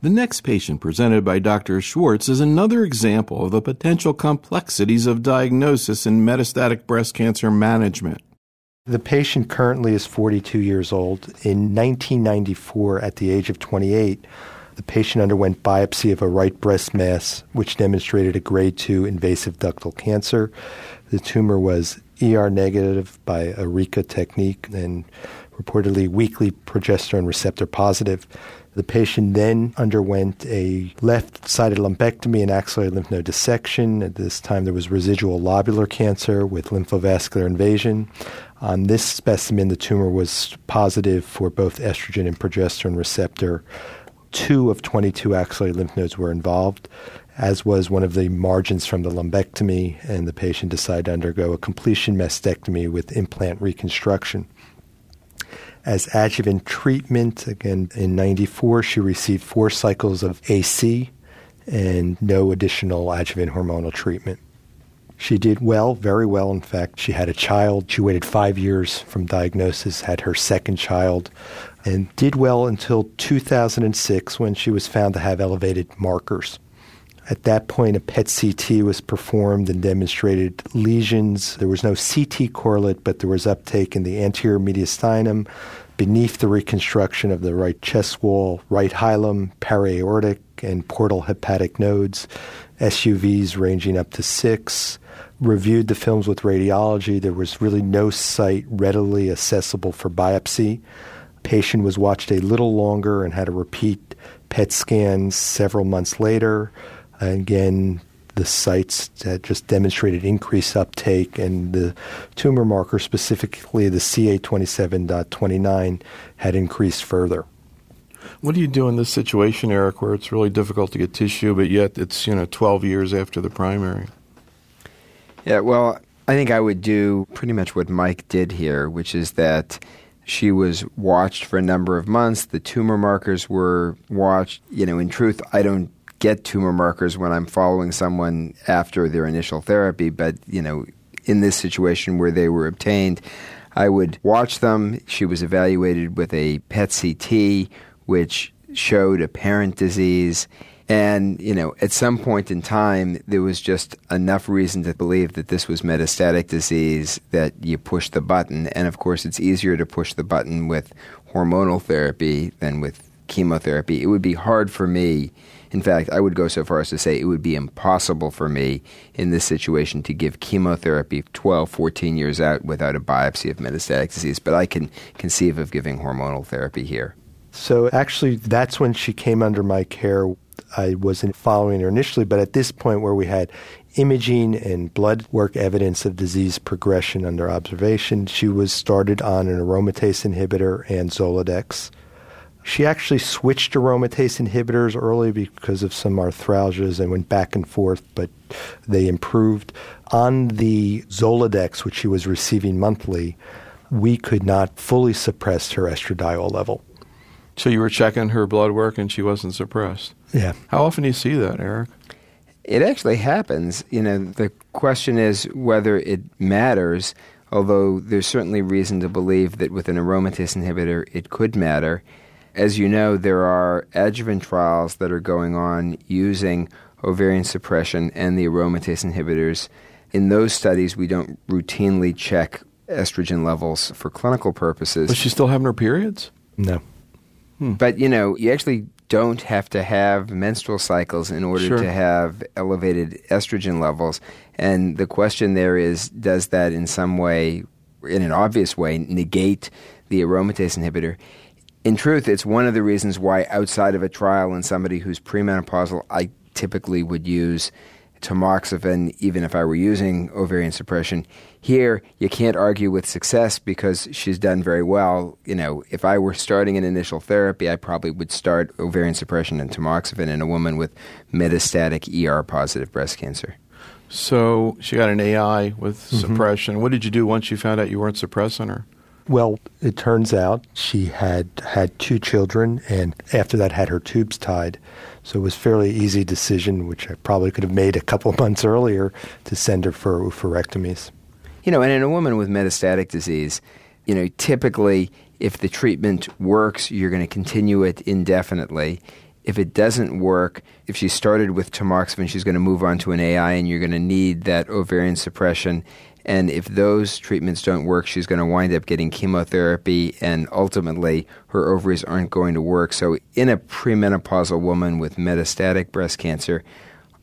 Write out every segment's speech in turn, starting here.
The next patient presented by Dr. Schwartz is another example of the potential complexities of diagnosis in metastatic breast cancer management. The patient currently is 42 years old. In 1994, at the age of 28, the patient underwent biopsy of a right breast mass, which demonstrated a grade 2 invasive ductal cancer. The tumor was ER negative by ERICA technique and reportedly weakly progesterone receptor positive. The patient then underwent a left sided lumpectomy and axillary lymph node dissection. At this time, there was residual lobular cancer with lymphovascular invasion. On this specimen, the tumor was positive for both estrogen and progesterone receptor. Two of 22 axillary lymph nodes were involved, as was one of the margins from the lumpectomy, and the patient decided to undergo a completion mastectomy with implant reconstruction as adjuvant treatment. Again, in 94, she received four cycles of AC and no additional adjuvant hormonal treatment. She did well, very well. In fact, she had a child. She waited five years from diagnosis, had her second child, and did well until 2006 when she was found to have elevated markers. At that point, a PET CT was performed and demonstrated lesions. There was no CT correlate, but there was uptake in the anterior mediastinum, beneath the reconstruction of the right chest wall, right hilum, para-aortic, and porta hepatis nodes, SUVs ranging up to six. Reviewed the films with radiology. There was really no site readily accessible for biopsy. Patient was watched a little longer and had a repeat PET scan several months later. Again, the sites that just demonstrated increased uptake, and the tumor marker, specifically the CA27.29, had increased further. What do you do in this situation, Eric, where it's really difficult to get tissue, but yet it's you know 12 years after the primary? Yeah, well, I think I would do pretty much what Mike did here, which is that she was watched for a number of months. The tumor markers were watched. You know, in truth, I don't get tumor markers when I'm following someone after their initial therapy, but you know, in this situation where they were obtained, I would watch them. She was evaluated with a PET CT, which showed apparent disease. And, you know, at some point in time, there was just enough reason to believe that this was metastatic disease that you push the button. And of course, it's easier to push the button with hormonal therapy than with chemotherapy. It would be hard for me in fact, I would go so far as to say it would be impossible for me in this situation to give chemotherapy 12, 14 years out without a biopsy of metastatic disease, but I can conceive of giving hormonal therapy here. So actually, that's when she came under my care. I wasn't following her initially, but at this point where we had imaging and blood work evidence of disease progression under observation, she was started on an aromatase inhibitor and Zoladex. She actually switched aromatase inhibitors early because of some arthralgias and went back and forth, but they improved. On the Zoladex, which she was receiving monthly, we could not fully suppress her estradiol level. So you were checking her blood work and she wasn't suppressed? Yeah. How often do you see that, Eric? It actually happens. You know, the question is whether it matters, although there's certainly reason to believe that with an aromatase inhibitor it could matter. As you know, there are adjuvant trials that are going on using ovarian suppression and the aromatase inhibitors. In those studies, we don't routinely check estrogen levels for clinical purposes. Was she still having her periods? No. Hmm. But, you know, you actually don't have to have menstrual cycles in order sure. to have elevated estrogen levels. And the question there is does that in some way, in an obvious way, negate the aromatase inhibitor? In truth, it's one of the reasons why, outside of a trial in somebody who's premenopausal, I typically would use tamoxifen, even if I were using ovarian suppression. Here, you can't argue with success because she's done very well. You know, if I were starting an initial therapy, I probably would start ovarian suppression and tamoxifen in a woman with metastatic ER positive breast cancer. So she got an AI with mm-hmm. suppression. What did you do once you found out you weren't suppressing her? Well, it turns out she had had two children and after that had her tubes tied. So it was fairly easy decision, which I probably could have made a couple months earlier, to send her for oophorectomies. You know, and in a woman with metastatic disease, you know, typically if the treatment works, you're going to continue it indefinitely. If it doesn't work, if she started with tamoxifen, she's going to move on to an AI and you're going to need that ovarian suppression. And if those treatments don't work, she's going to wind up getting chemotherapy, and ultimately her ovaries aren't going to work. So, in a premenopausal woman with metastatic breast cancer,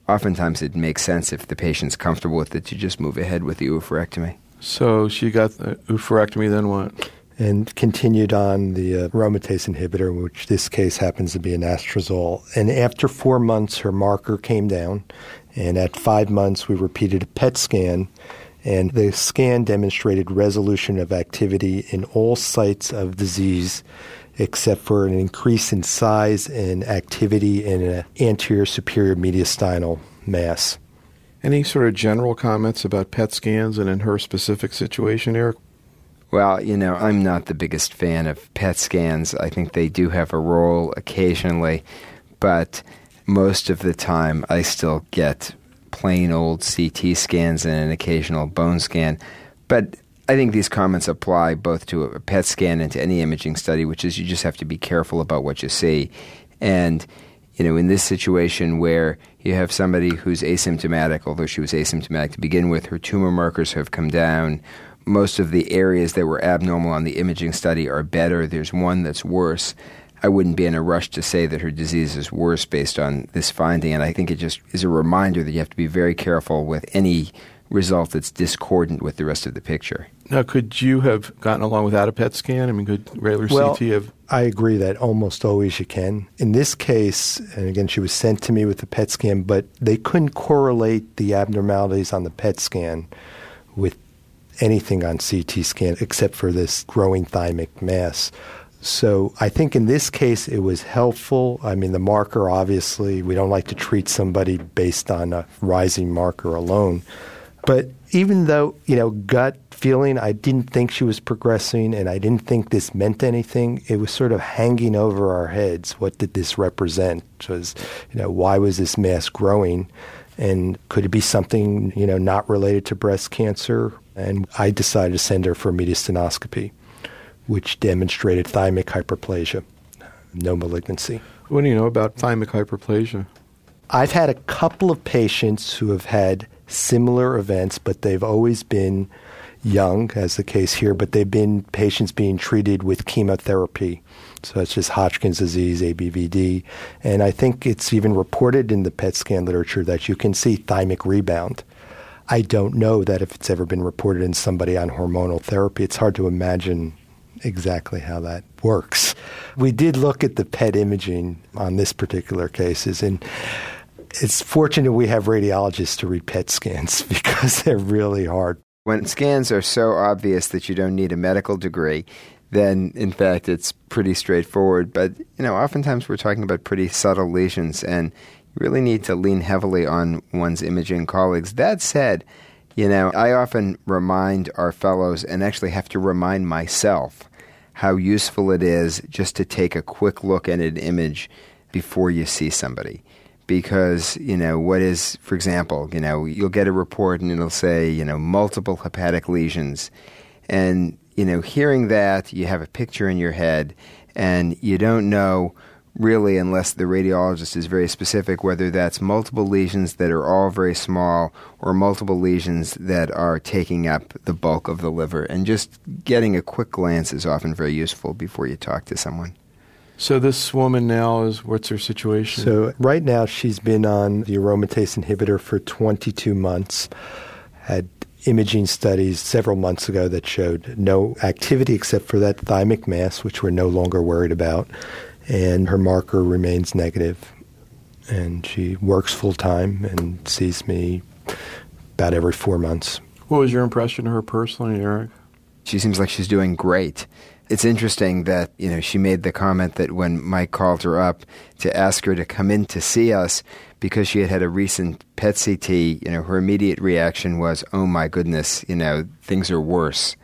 oftentimes it makes sense if the patient's comfortable with it to just move ahead with the oophorectomy. So she got the oophorectomy, then what? And continued on the uh, aromatase inhibitor, which this case happens to be anastrozole. And after four months, her marker came down. And at five months, we repeated a PET scan. And the scan demonstrated resolution of activity in all sites of disease except for an increase in size and activity in an anterior superior mediastinal mass. Any sort of general comments about PET scans and in her specific situation, Eric? Well, you know, I'm not the biggest fan of PET scans. I think they do have a role occasionally, but most of the time I still get plain old CT scans and an occasional bone scan. But I think these comments apply both to a PET scan and to any imaging study, which is you just have to be careful about what you see. And, you know, in this situation where you have somebody who's asymptomatic, although she was asymptomatic to begin with, her tumor markers have come down. Most of the areas that were abnormal on the imaging study are better. There's one that's worse. I wouldn't be in a rush to say that her disease is worse based on this finding. And I think it just is a reminder that you have to be very careful with any result that's discordant with the rest of the picture. Now, could you have gotten along without a PET scan? I mean, could regular well, CT have? I agree that almost always you can. In this case, and again, she was sent to me with the PET scan, but they couldn't correlate the abnormalities on the PET scan with anything on CT scan except for this growing thymic mass. So I think in this case it was helpful. I mean, the marker obviously, we don't like to treat somebody based on a rising marker alone. But even though, you know, gut feeling, I didn't think she was progressing and I didn't think this meant anything, it was sort of hanging over our heads. What did this represent? Was, you know, why was this mass growing? And could it be something, you know, not related to breast cancer? And I decided to send her for mediastinoscopy, which demonstrated thymic hyperplasia, no malignancy. What do you know about thymic hyperplasia? I've had a couple of patients who have had similar events, but they've always been young, as the case here, but they've been patients being treated with chemotherapy, such as Hodgkin's disease, ABVD. And I think it's even reported in the PET scan literature that you can see thymic rebound. I don't know that if it's ever been reported in somebody on hormonal therapy. It's hard to imagine exactly how that works. We did look at the PET imaging on this particular cases, and it's fortunate we have radiologists to read PET scans because they're really hard. When scans are so obvious that you don't need a medical degree, then in fact it's pretty straightforward. But you know, oftentimes we're talking about pretty subtle lesions, and you really need to lean heavily on one's imaging colleagues. That said, you know, I often remind our fellows, and actually have to remind myself, how useful it is just to take a quick look at an image before you see somebody. Because you know what is for example you know you'll get a report and it'll say you know multiple hepatic lesions. And you know hearing that you have a picture in your head and you don't know really unless the radiologist is very specific whether that's multiple lesions that are all very small or multiple lesions that are taking up the bulk of the liver and just getting a quick glance is often very useful before you talk to someone so this woman now is what's her situation? So right now she's been on the aromatase inhibitor for 22 months. Had imaging studies several months ago that showed no activity except for that thymic mass, which we're no longer worried about, and her marker remains negative. And she works full time and sees me about every four months. What was your impression of her personally, Eric? She seems like she's doing great. It's interesting that, you know, she made the comment that when Mike called her up to ask her to come in to see us because she had had a recent PET CT, you know, her immediate reaction was, "Oh my goodness, you know, things are worse."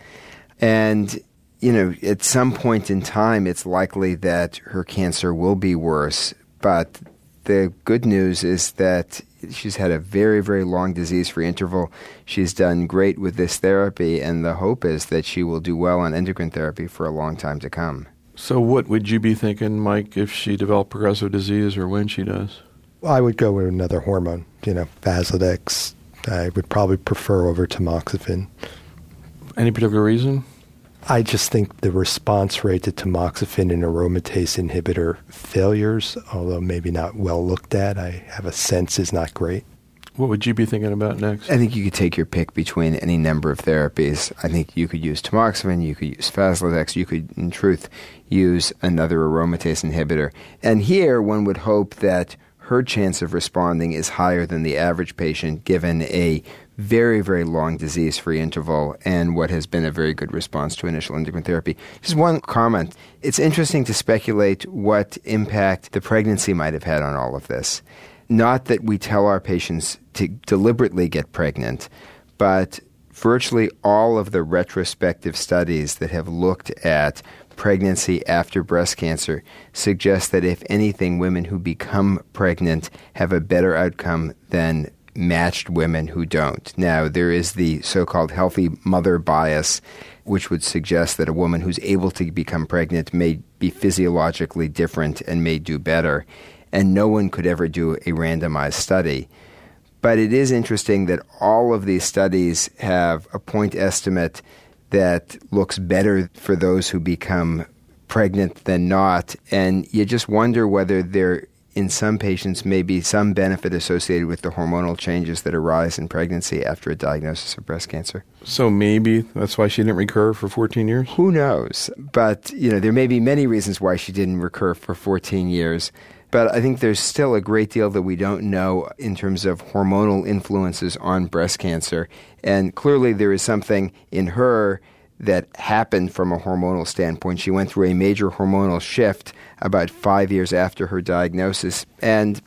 And you know, at some point in time, it's likely that her cancer will be worse. But the good news is that she's had a very, very long disease free interval. She's done great with this therapy, and the hope is that she will do well on endocrine therapy for a long time to come. So, what would you be thinking, Mike, if she developed progressive disease or when she does? I would go with another hormone, you know, Faslodex. I would probably prefer over tamoxifen. Any particular reason? I just think the response rate to tamoxifen and aromatase inhibitor failures, although maybe not well looked at, I have a sense is not great. What would you be thinking about next? I think you could take your pick between any number of therapies. I think you could use tamoxifen, you could use Faslodex, you could, in truth, use another aromatase inhibitor. And here, one would hope that her chance of responding is higher than the average patient given a very, very long disease free interval and what has been a very good response to initial endocrine therapy. Just one comment. It's interesting to speculate what impact the pregnancy might have had on all of this. Not that we tell our patients to deliberately get pregnant, but virtually all of the retrospective studies that have looked at pregnancy after breast cancer suggest that if anything, women who become pregnant have a better outcome than matched women who don't. Now, there is the so called healthy mother bias, which would suggest that a woman who's able to become pregnant may be physiologically different and may do better and no one could ever do a randomized study. But it is interesting that all of these studies have a point estimate that looks better for those who become pregnant than not. And you just wonder whether there, in some patients, may be some benefit associated with the hormonal changes that arise in pregnancy after a diagnosis of breast cancer. So maybe that's why she didn't recur for 14 years? Who knows? But, you know, there may be many reasons why she didn't recur for 14 years. But I think there's still a great deal that we don't know in terms of hormonal influences on breast cancer. And clearly, there is something in her that happened from a hormonal standpoint. She went through a major hormonal shift about five years after her diagnosis. And,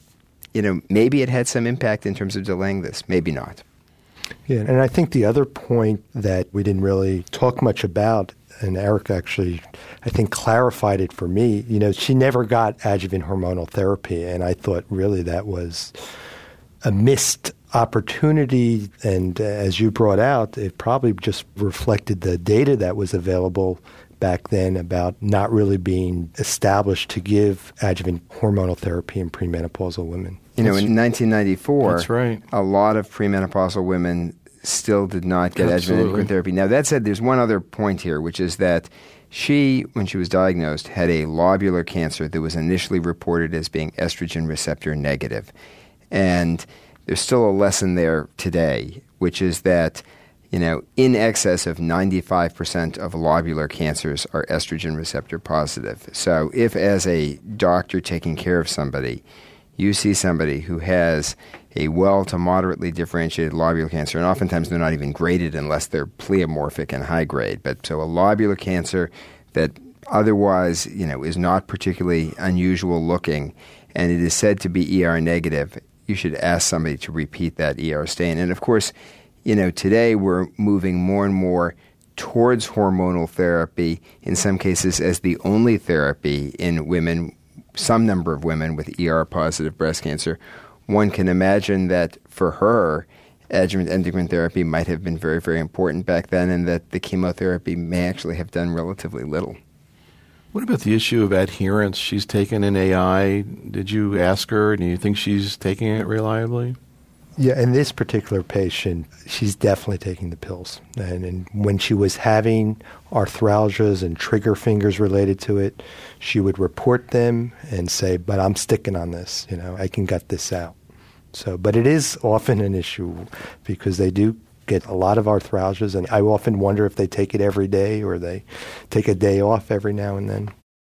you know, maybe it had some impact in terms of delaying this, maybe not. Yeah, and I think the other point that we didn't really talk much about and Eric actually, I think, clarified it for me. You know, she never got adjuvant hormonal therapy, and I thought really that was a missed opportunity. And uh, as you brought out, it probably just reflected the data that was available back then about not really being established to give adjuvant hormonal therapy in premenopausal women. You know, in 1994, that's right. a lot of premenopausal women still did not get adjuvant endocrine therapy. Now, that said, there's one other point here, which is that she, when she was diagnosed, had a lobular cancer that was initially reported as being estrogen receptor negative. And there's still a lesson there today, which is that, you know, in excess of 95% of lobular cancers are estrogen receptor positive. So if, as a doctor taking care of somebody, you see somebody who has a well to moderately differentiated lobular cancer, and oftentimes they're not even graded unless they're pleomorphic and high grade. But so a lobular cancer that otherwise, you know, is not particularly unusual looking, and it is said to be ER negative, you should ask somebody to repeat that ER stain. And of course, you know, today we're moving more and more towards hormonal therapy, in some cases as the only therapy in women, some number of women with ER positive breast cancer one can imagine that for her, adjuvant endocrine therapy might have been very, very important back then, and that the chemotherapy may actually have done relatively little. What about the issue of adherence? She's taken an AI. Did you ask her? Do you think she's taking it reliably? Yeah, in this particular patient, she's definitely taking the pills. And, and, when she was having arthralgias and trigger fingers related to it, she would report them and say, "But I'm sticking on this. You know, I can gut this out." So, but it is often an issue because they do get a lot of arthralgias, and I often wonder if they take it every day or they take a day off every now and then.